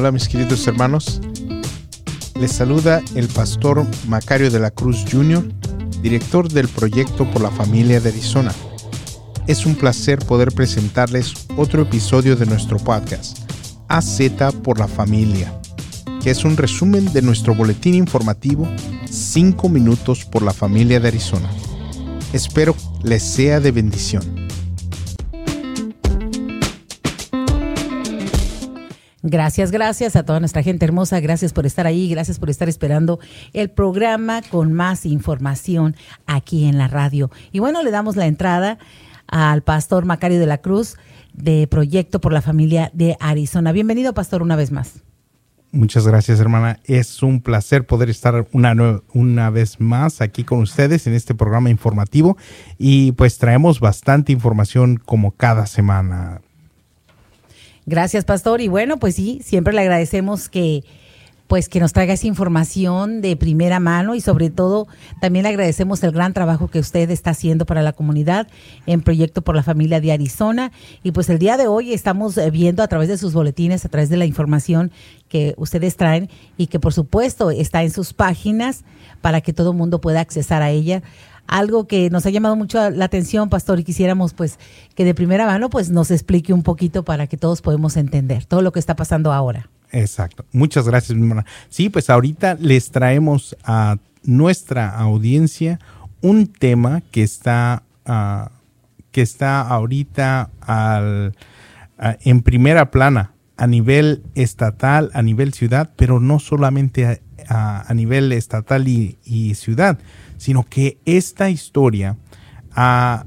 Hola mis queridos hermanos. Les saluda el pastor Macario de la Cruz Jr., director del proyecto por la familia de Arizona. Es un placer poder presentarles otro episodio de nuestro podcast, AZ por la familia, que es un resumen de nuestro boletín informativo 5 minutos por la familia de Arizona. Espero les sea de bendición. Gracias, gracias a toda nuestra gente hermosa. Gracias por estar ahí. Gracias por estar esperando el programa con más información aquí en la radio. Y bueno, le damos la entrada al pastor Macario de la Cruz de Proyecto por la Familia de Arizona. Bienvenido, pastor, una vez más. Muchas gracias, hermana. Es un placer poder estar una, una vez más aquí con ustedes en este programa informativo y pues traemos bastante información como cada semana. Gracias, pastor. Y bueno, pues sí, siempre le agradecemos que pues que nos traiga esa información de primera mano y sobre todo también le agradecemos el gran trabajo que usted está haciendo para la comunidad en Proyecto por la Familia de Arizona. Y pues el día de hoy estamos eh, viendo a través de sus boletines, a través de la información que ustedes traen y que por supuesto está en sus páginas para que todo el mundo pueda accesar a ella algo que nos ha llamado mucho la atención, pastor, y quisiéramos pues que de primera mano pues nos explique un poquito para que todos podamos entender todo lo que está pasando ahora. Exacto. Muchas gracias, mi hermana. Sí, pues ahorita les traemos a nuestra audiencia un tema que está, ah, que está ahorita al, en primera plana a nivel estatal, a nivel ciudad, pero no solamente a, nivel estatal y, y ciudad, sino que esta historia ah,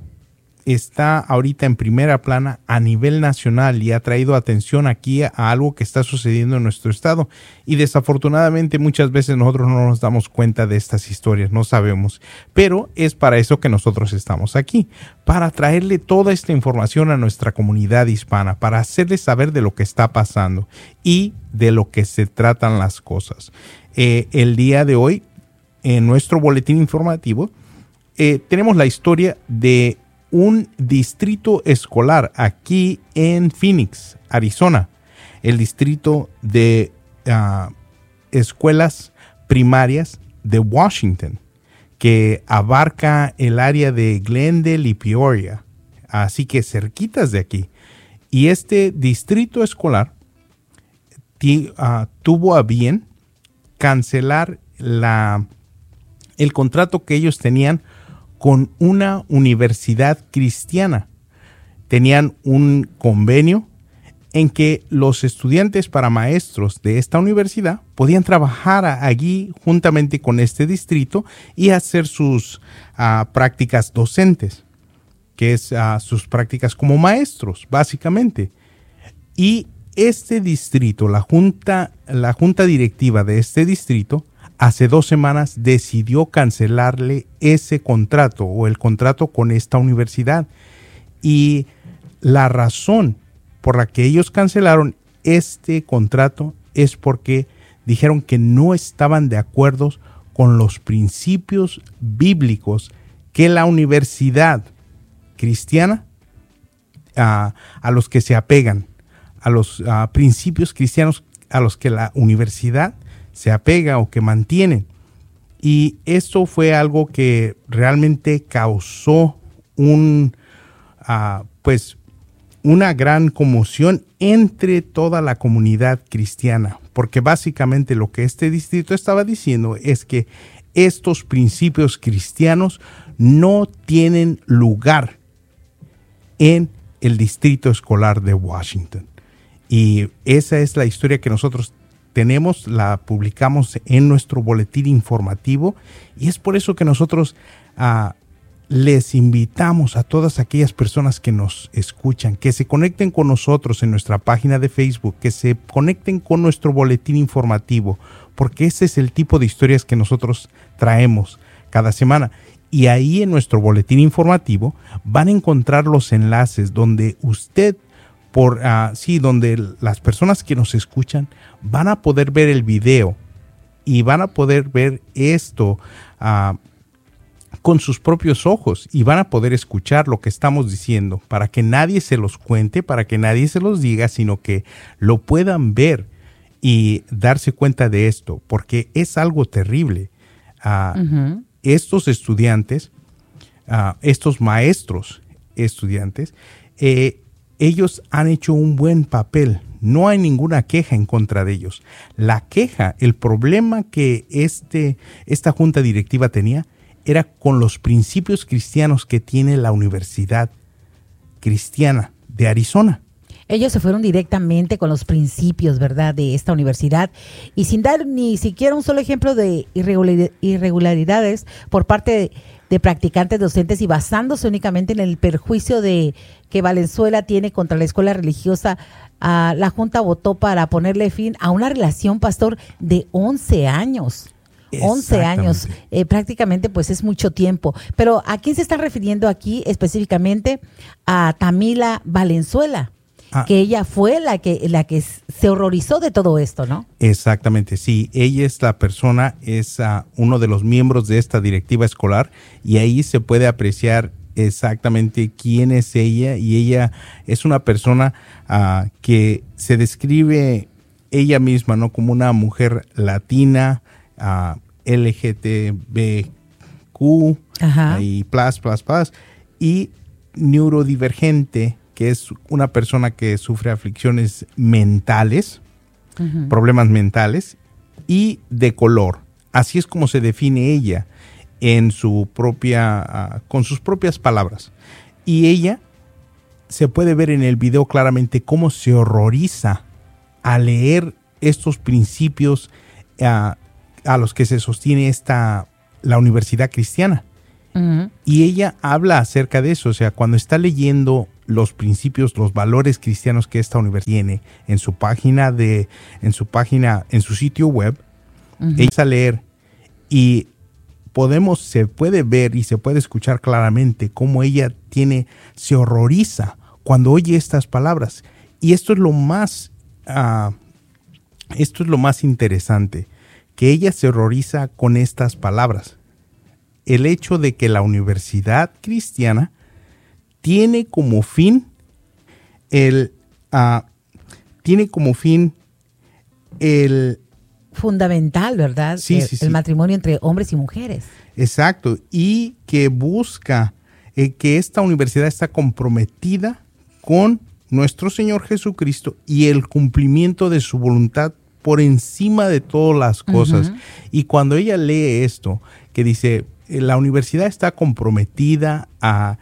está ahorita en primera plana a nivel nacional y ha traído atención aquí a, algo que está sucediendo en nuestro estado. Y desafortunadamente muchas veces nosotros no nos damos cuenta de estas historias, no sabemos. Pero es para eso que nosotros estamos aquí, para traerle toda esta información a nuestra comunidad hispana, para hacerles saber de lo que está pasando y de lo que se tratan las cosas. Eh, el día de hoy en nuestro boletín informativo, eh, tenemos la historia de un distrito escolar aquí en Phoenix, Arizona, el distrito de ah, escuelas primarias de Washington, que abarca el área de Glendale y Peoria, así que cerquitas de aquí. Y este distrito escolar ah, tuvo a bien cancelar la el contrato que ellos tenían con una universidad cristiana. Tenían un convenio en que los estudiantes para maestros de esta universidad podían trabajar allí juntamente con este distrito y hacer sus ah, prácticas docentes, que es ah, sus prácticas como maestros, básicamente. Y este distrito, la junta, la junta directiva de este distrito, hace dos semanas decidió cancelarle ese contrato o el contrato con esta universidad. Y la razón por la que ellos cancelaron este contrato es porque dijeron que no estaban de acuerdo con los principios bíblicos que la universidad cristiana a, los que se apegan, a los principios cristianos a los que la universidad se apega o que mantiene. Y esto fue algo que realmente causó un, ah, pues, una gran conmoción entre toda la comunidad cristiana, porque básicamente lo que este distrito estaba diciendo es que estos principios cristianos no tienen lugar en el distrito escolar de Washington. Y esa es la historia que nosotros tenemos, la publicamos en nuestro boletín informativo y es por eso que nosotros ah, les invitamos a todas aquellas personas que nos escuchan, que se conecten con nosotros en nuestra página de Facebook, que se conecten con nuestro boletín informativo, porque ese es el tipo de historias que nosotros traemos cada semana. Y ahí en nuestro boletín informativo van a encontrar los enlaces donde usted por uh, sí, donde las personas que nos escuchan van a poder ver el video y van a poder ver esto ah, con sus propios ojos y van a poder escuchar lo que estamos diciendo para que nadie se los cuente, para que nadie se los diga, sino que lo puedan ver y darse cuenta de esto, porque es algo terrible. Ah, estos estudiantes, estos maestros estudiantes, eh, ellos han hecho un buen papel. No hay ninguna queja en contra de ellos. La queja, el problema que este, esta junta directiva tenía era con los principios cristianos que tiene la Universidad Cristiana de Arizona. Ellos se fueron directamente con los principios, ¿verdad?, de esta universidad y sin dar ni siquiera un solo ejemplo de irregularidades por parte de, practicantes docentes y basándose únicamente en el perjuicio de que Valenzuela tiene contra la escuela religiosa, la Junta votó para ponerle fin a una relación, pastor, de 11 años. 11 años, eh, prácticamente pues es mucho tiempo. Pero ¿a quién se está refiriendo aquí específicamente? A Tamila Valenzuela. Ah. que ella fue la que, la que se horrorizó de todo esto, ¿no? Exactamente, sí. Ella es la persona, es ah, uno de los miembros de esta directiva escolar y ahí se puede apreciar exactamente quién es ella y ella es una persona ah, que se describe ella misma, ¿no? Como una mujer latina, LGTBQ y plus, plus, plus, y neurodivergente que es una persona que sufre aflicciones mentales, problemas mentales, y de color. Así es como se define ella en su propia, ah, con sus propias palabras. Y ella se puede ver en el video claramente cómo se horroriza a leer estos principios ah, a los que se sostiene esta, la universidad cristiana. Y ella habla acerca de eso, o sea, cuando está leyendo los principios, los valores cristianos que esta universidad tiene en su página de, en su página, en su sitio web, ella a leer y podemos, se puede ver y se puede escuchar claramente cómo ella tiene, se horroriza cuando oye estas palabras. Y esto es lo más, ah, esto es lo más interesante, que ella se horroriza con estas palabras. El hecho de que la universidad cristiana tiene como fin el ah, tiene como fin el fundamental, ¿verdad? Sí, el, sí, el matrimonio entre hombres y mujeres. Exacto, y que busca eh, que esta universidad está comprometida con nuestro Señor Jesucristo y el cumplimiento de su voluntad por encima de todas las cosas. Y cuando ella lee esto, que dice, eh, la universidad está comprometida a,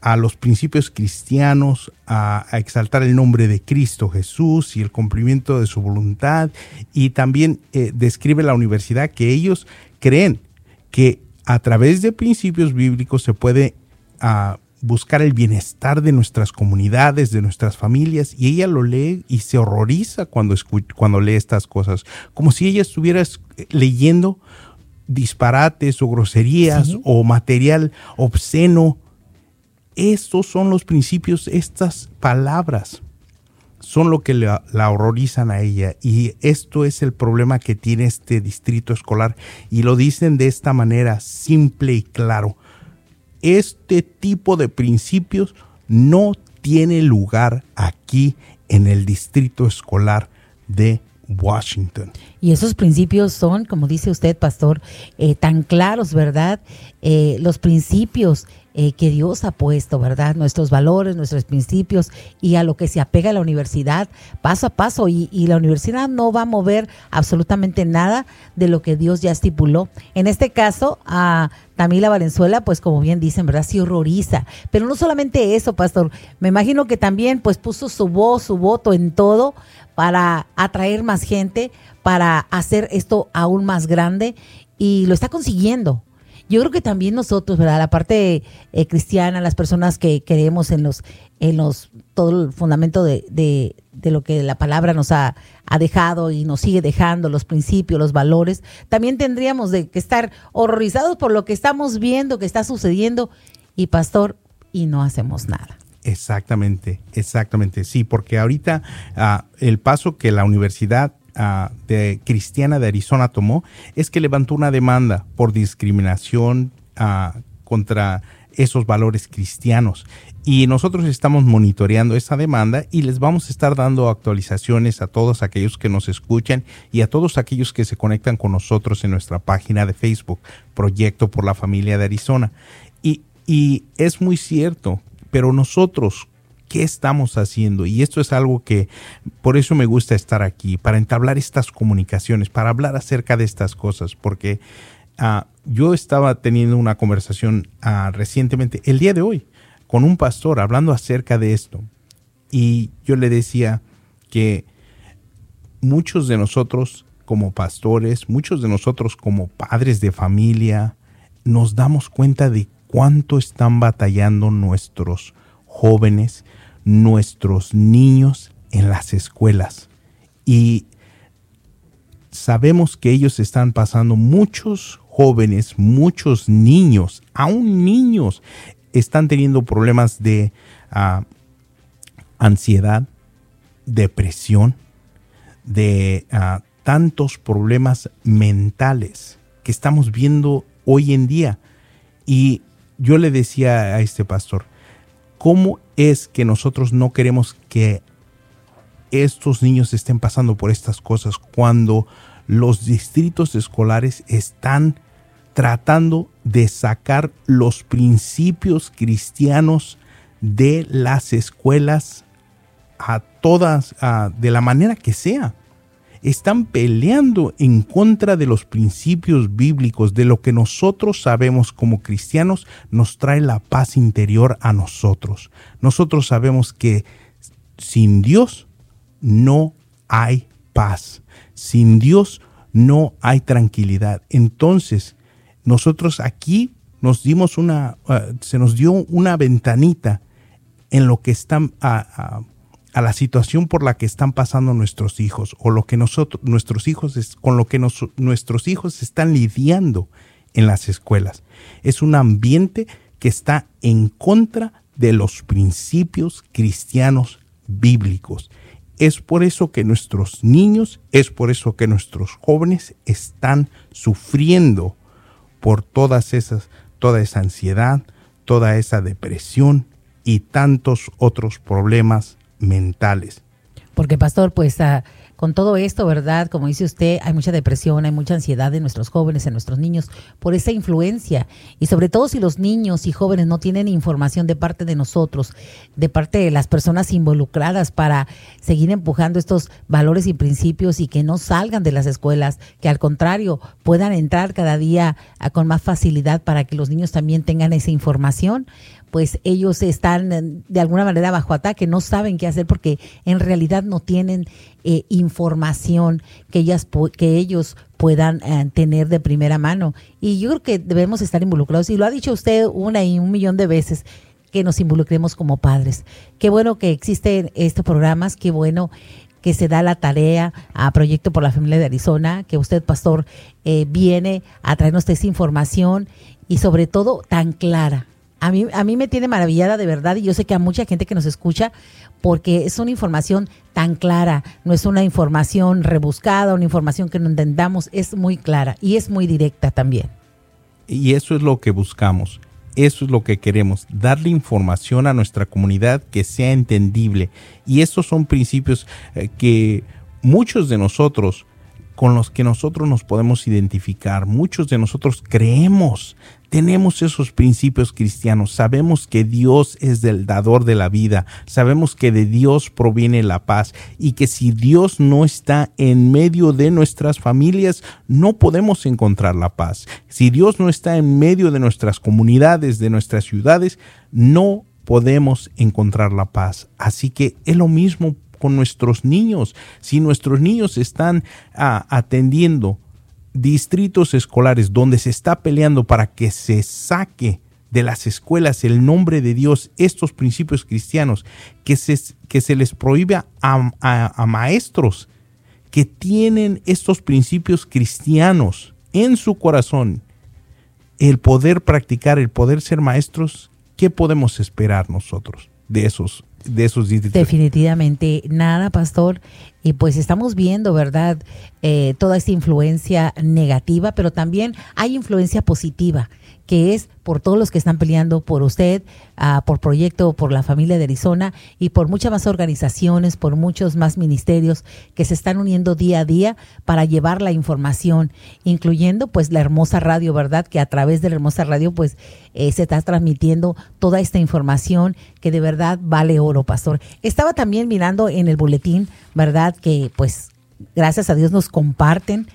a los principios cristianos, a, exaltar el nombre de Cristo Jesús y el cumplimiento de su voluntad. Y también eh, describe la universidad que ellos creen que a través de principios bíblicos se puede ah, buscar el bienestar de nuestras comunidades, de nuestras familias. Y ella lo lee y se horroriza cuando, cuando lee estas cosas, como si ella estuviera leyendo disparates o groserías o material obsceno estos son los principios, estas palabras son lo que la, horrorizan a ella y esto es el problema que tiene este distrito escolar y lo dicen de esta manera simple y claro. Este tipo de principios no tiene lugar aquí en el distrito escolar de Washington. Y esos principios son, como dice usted, pastor, eh, tan claros, ¿verdad? Eh, los principios eh, que Dios ha puesto, ¿verdad? Nuestros valores, nuestros principios y a lo que se apega la universidad paso a paso. Y, la universidad no va a mover absolutamente nada de lo que Dios ya estipuló. En este caso, a Tamila Valenzuela, pues como bien dicen, ¿verdad? Se horroriza. Pero no solamente eso, pastor. Me imagino que también pues puso su voz, su voto en todo para atraer más gente, para hacer esto aún más grande y lo está consiguiendo yo creo que también nosotros, ¿verdad? La parte eh, cristiana, las personas que creemos en los, en los, todo el fundamento de, de, lo que la palabra nos ha, ha, dejado y nos sigue dejando, los principios, los valores, también tendríamos de que estar horrorizados por lo que estamos viendo, que está sucediendo, y pastor, y no hacemos nada. Exactamente, exactamente, sí, porque ahorita ah, el paso que la universidad de Cristiana de Arizona tomó es que levantó una demanda por discriminación contra esos valores cristianos. Y nosotros estamos monitoreando esa demanda y les vamos a estar dando actualizaciones a todos aquellos que nos escuchan y a todos aquellos que se conectan con nosotros en nuestra página de Facebook, Proyecto por la Familia de Arizona. Y, y es muy cierto, pero nosotros ¿Qué estamos haciendo? Y esto es algo que por eso me gusta estar aquí, para entablar estas comunicaciones, para hablar acerca de estas cosas, porque ah, yo estaba teniendo una conversación ah, recientemente, el día de hoy, con un pastor hablando acerca de esto. Y yo le decía que muchos de nosotros como pastores, muchos de nosotros como padres de familia, nos damos cuenta de cuánto están batallando nuestros jóvenes, nuestros niños en las escuelas. Y sabemos que ellos están pasando, muchos jóvenes, muchos niños, aún niños, están teniendo problemas de ah, ansiedad, depresión, de ah, tantos problemas mentales que estamos viendo hoy en día. Y yo le decía a este pastor, ¿Cómo es que nosotros no queremos que estos niños estén pasando por estas cosas cuando los distritos escolares están tratando de sacar los principios cristianos de las escuelas a todas, de la manera que sea? Están peleando en contra de los principios bíblicos, de lo que nosotros sabemos como cristianos nos trae la paz interior a nosotros. Nosotros sabemos que sin Dios no hay paz, sin Dios no hay tranquilidad. Entonces, nosotros aquí nos dimos una, uh, se nos dio una ventanita en lo que están... a la situación por la que están pasando nuestros hijos o lo que nosotros, nuestros hijos, con lo que nuestros hijos están lidiando en las escuelas. Es un ambiente que está en contra de los principios cristianos bíblicos. Es por eso que nuestros niños, es por eso que nuestros jóvenes están sufriendo por todas esas, toda esa ansiedad, toda esa depresión y tantos otros problemas mentales. Porque, pastor, pues ah, con todo esto, ¿verdad? Como dice usted, hay mucha depresión, hay mucha ansiedad en nuestros jóvenes, en nuestros niños, por esa influencia. Y sobre todo si los niños y jóvenes no tienen información de parte de nosotros, de parte de las personas involucradas para seguir empujando estos valores y principios y que no salgan de las escuelas, que al contrario puedan entrar cada día ah, con más facilidad para que los niños también tengan esa información pues ellos están eh, de alguna manera bajo ataque, no saben qué hacer porque en realidad no tienen eh, información que, ellas, que ellos puedan eh, tener de primera mano. Y yo creo que debemos estar involucrados. Y lo ha dicho usted una y un millón de veces que nos involucremos como padres. Qué bueno que existen estos programas, qué bueno que se da la tarea a Proyecto por la Familia de Arizona, que usted, pastor, viene a traernos esta información y sobre todo tan clara, a mí, a mí me tiene maravillada de verdad y yo sé que a mucha gente que nos escucha porque es una información tan clara, no es una información rebuscada, una información que no entendamos, es muy clara y es muy directa también. Y eso es lo que buscamos, eso es lo que queremos, darle información a nuestra comunidad que sea entendible. Y estos son principios eh, que muchos de nosotros con los que nosotros nos podemos identificar. Muchos de nosotros creemos, tenemos esos principios cristianos, sabemos que Dios es el dador de la vida, sabemos que de Dios proviene la paz y que si Dios no está en medio de nuestras familias, no podemos encontrar la paz. Si Dios no está en medio de nuestras comunidades, de nuestras ciudades, no podemos encontrar la paz. Así que es lo mismo con nuestros niños. Si nuestros niños están ah, atendiendo distritos escolares donde se está peleando para que se saque de las escuelas el nombre de Dios, estos principios cristianos, que se, que se les prohíbe a, maestros que tienen estos principios cristianos en su corazón, el poder practicar, el poder ser maestros, ¿qué podemos esperar nosotros de esos de esos. Definitivamente nada, pastor. Y pues estamos viendo, ¿verdad? Eh, toda esta influencia negativa, pero también hay influencia positiva que es por todos los que están peleando por usted, uh, por Proyecto, por la familia de Arizona y por muchas más organizaciones, por muchos más ministerios que se están uniendo día a día para llevar la información, incluyendo pues la hermosa radio, ¿verdad? Que a través de la hermosa radio pues eh, se está transmitiendo toda esta información que de verdad vale oro, pastor. Estaba también mirando en el boletín, ¿verdad? Que pues gracias a Dios nos comparten,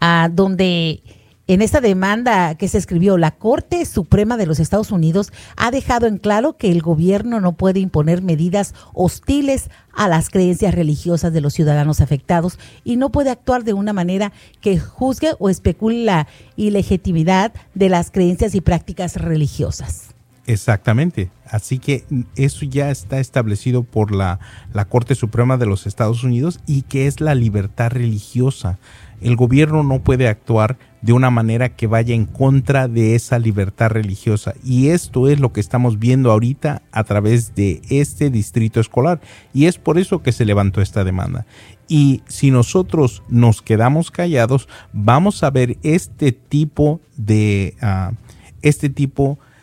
a donde en esta demanda que se escribió, la Corte Suprema de los Estados Unidos ha dejado en claro que el gobierno no puede imponer medidas hostiles a las creencias religiosas de los ciudadanos afectados y no puede actuar de una manera que juzgue o especule la ilegitimidad de las creencias y prácticas religiosas. Exactamente. Así que eso ya está establecido por la, Corte Suprema de los Estados Unidos y que es la libertad religiosa. El gobierno no puede actuar de una manera que vaya en contra de esa libertad religiosa. Y esto es lo que estamos viendo ahorita a través de este distrito escolar. Y es por eso que se levantó esta demanda. Y si nosotros nos quedamos callados, vamos a ver este tipo de, uh, este tipo de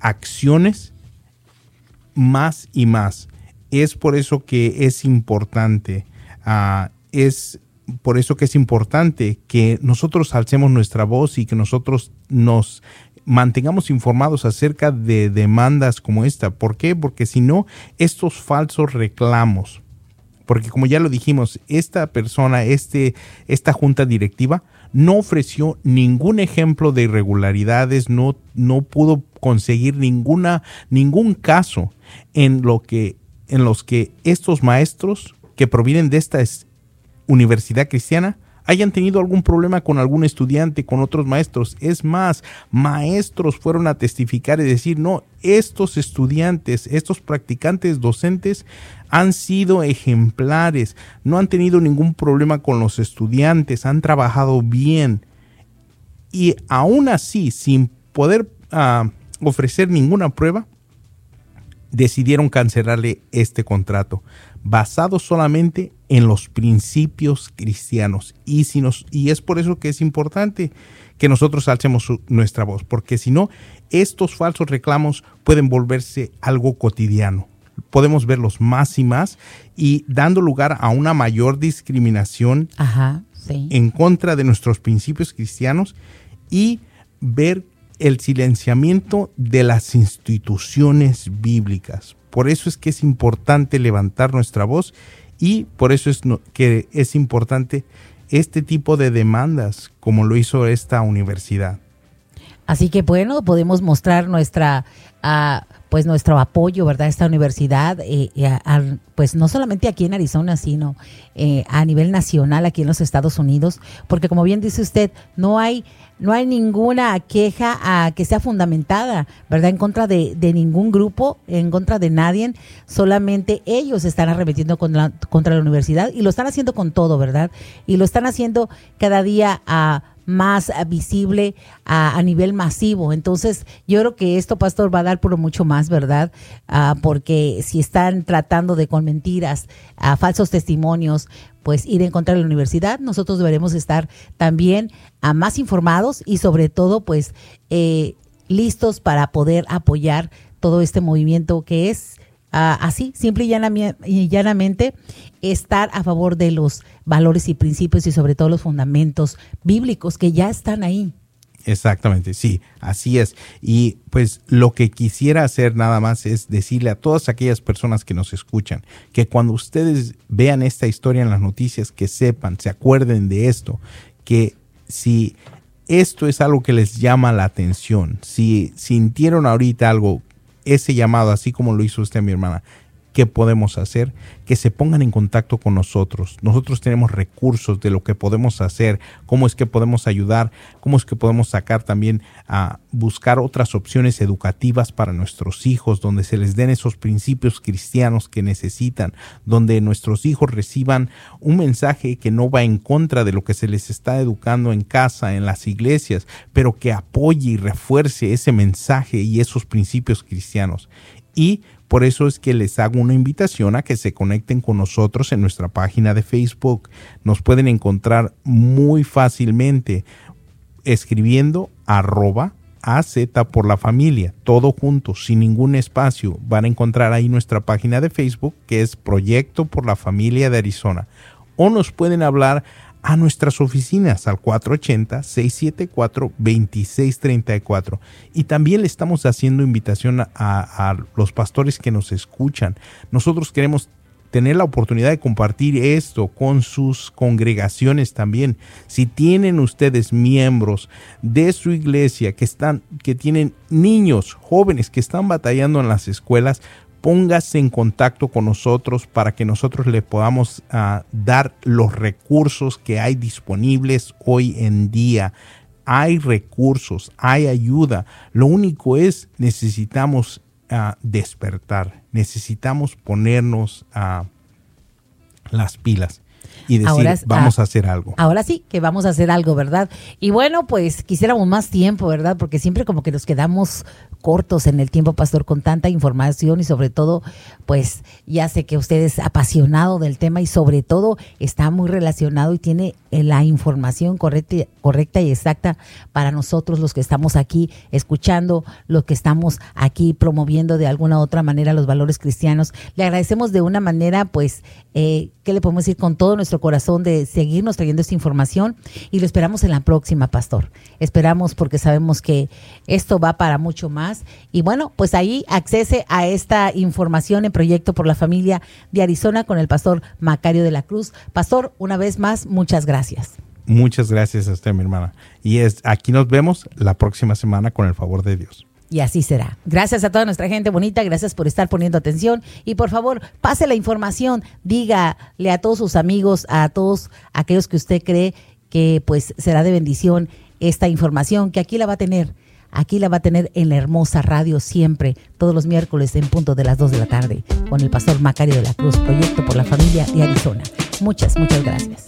acciones más y más. Es por eso que es importante. Uh, es por eso que es importante que nosotros alcemos nuestra voz y que nosotros nos mantengamos informados acerca de demandas como esta. ¿Por qué? Porque si no, estos falsos reclamos, porque como ya lo dijimos, esta persona, este, esta junta directiva, no ofreció ningún ejemplo de irregularidades, no, no pudo conseguir ninguna, ningún caso en, lo que, en los que estos maestros que provienen de esta universidad cristiana hayan tenido algún problema con algún estudiante, con otros maestros. Es más, maestros fueron a testificar y decir, no, estos estudiantes, estos practicantes docentes han sido ejemplares, no han tenido ningún problema con los estudiantes, han trabajado bien. Y aún así, sin poder uh, ofrecer ninguna prueba, decidieron cancelarle este contrato basado solamente en los principios cristianos. Y, si nos, y es por eso que es importante que nosotros alcemos nuestra voz, porque si no, estos falsos reclamos pueden volverse algo cotidiano. Podemos verlos más y más y dando lugar a una mayor discriminación en contra de nuestros principios cristianos y ver el silenciamiento de las instituciones bíblicas. Por eso es que es importante levantar nuestra voz y por eso es que es importante este tipo de demandas como lo hizo esta universidad. Así que bueno, podemos mostrar nuestra uh, pues nuestro apoyo, ¿verdad? A esta universidad, eh, pues no solamente aquí en Arizona, sino eh, a nivel nacional aquí en los Estados Unidos, porque como bien dice usted, no hay no hay ninguna queja a, que sea fundamentada, ¿verdad? En contra de, de, ningún grupo, en contra de nadie, solamente ellos están arremetiendo contra, contra la universidad y lo están haciendo con todo, ¿verdad? Y lo están haciendo cada día a más visible a, nivel masivo. Entonces, yo creo que esto, pastor, va a dar por mucho más, ¿verdad? Ah, porque si están tratando de con mentiras, a falsos testimonios, pues ir en contra de la universidad, nosotros deberemos estar también a más informados y sobre todo, pues, eh, listos para poder apoyar todo este movimiento que es así, simple y llanamente, estar a favor de los valores y principios y sobre todo los fundamentos bíblicos que ya están ahí. Exactamente, sí, así es. Y pues lo que quisiera hacer nada más es decirle a todas aquellas personas que nos escuchan que cuando ustedes vean esta historia en las noticias, que sepan, se acuerden de esto, que si esto es algo que les llama la atención, si sintieron ahorita algo ese llamado, así como lo hizo usted, mi hermana, ¿qué podemos hacer? Que se pongan en contacto con nosotros. Nosotros tenemos recursos de lo que podemos hacer, cómo es que podemos ayudar, cómo es que podemos sacar también a buscar otras opciones educativas para nuestros hijos, donde se les den esos principios cristianos que necesitan, donde nuestros hijos reciban un mensaje que no va en contra de lo que se les está educando en casa, en las iglesias, pero que apoye y refuerce ese mensaje y esos principios cristianos. Y Por eso es que les hago una invitación a que se conecten con nosotros en nuestra página de Facebook. Nos pueden encontrar muy fácilmente escribiendo arroba AZ por la familia, todo junto, sin ningún espacio. Van a encontrar ahí nuestra página de Facebook que es Proyecto por la Familia de Arizona. O nos pueden hablar a nuestras oficinas al 480-674-2634. Y también le estamos haciendo invitación a, a, los pastores que nos escuchan. Nosotros queremos tener la oportunidad de compartir esto con sus congregaciones también. Si tienen ustedes miembros de su iglesia que están que tienen niños, jóvenes que están batallando en las escuelas, póngase en contacto con nosotros para que nosotros le podamos uh, dar los recursos que hay disponibles hoy en día. Hay recursos, hay ayuda. Lo único es necesitamos despertar. Necesitamos ponernos a las pilas y decir, vamos a hacer algo. Ahora sí, que vamos a hacer algo, ¿verdad? Y bueno, pues quisiéramos más tiempo, ¿verdad? Porque siempre como que nos quedamos cortos en el tiempo, pastor, con tanta información y sobre todo, pues ya sé que usted es apasionado del tema y sobre todo está muy relacionado y tiene la información correcta, correcta y exacta para nosotros los que estamos aquí escuchando, los que estamos aquí promoviendo de alguna u otra manera los valores cristianos. Le agradecemos de una manera, pues, eh, ¿qué le podemos decir? Con todo nuestro corazón de seguirnos trayendo esta información y lo esperamos en la próxima, pastor. Esperamos porque sabemos que esto va para mucho más y bueno, pues ahí accese a esta información en Proyecto por la Familia de Arizona con el pastor Macario de la Cruz. Pastor, una vez más, muchas gracias. Muchas gracias a usted, mi hermana. Y es, aquí nos vemos la próxima semana con el favor de Dios. Y así será. Gracias a toda nuestra gente bonita, gracias por estar poniendo atención y por favor, pase la información, dígale a todos sus amigos, a todos aquellos que usted cree que pues será de bendición esta información, que aquí la va a tener Aquí la va a tener en la hermosa radio siempre, todos los miércoles en punto de las 2 de la tarde, con el pastor Macario de la Cruz, Proyecto por la Familia de Arizona. Muchas, muchas gracias.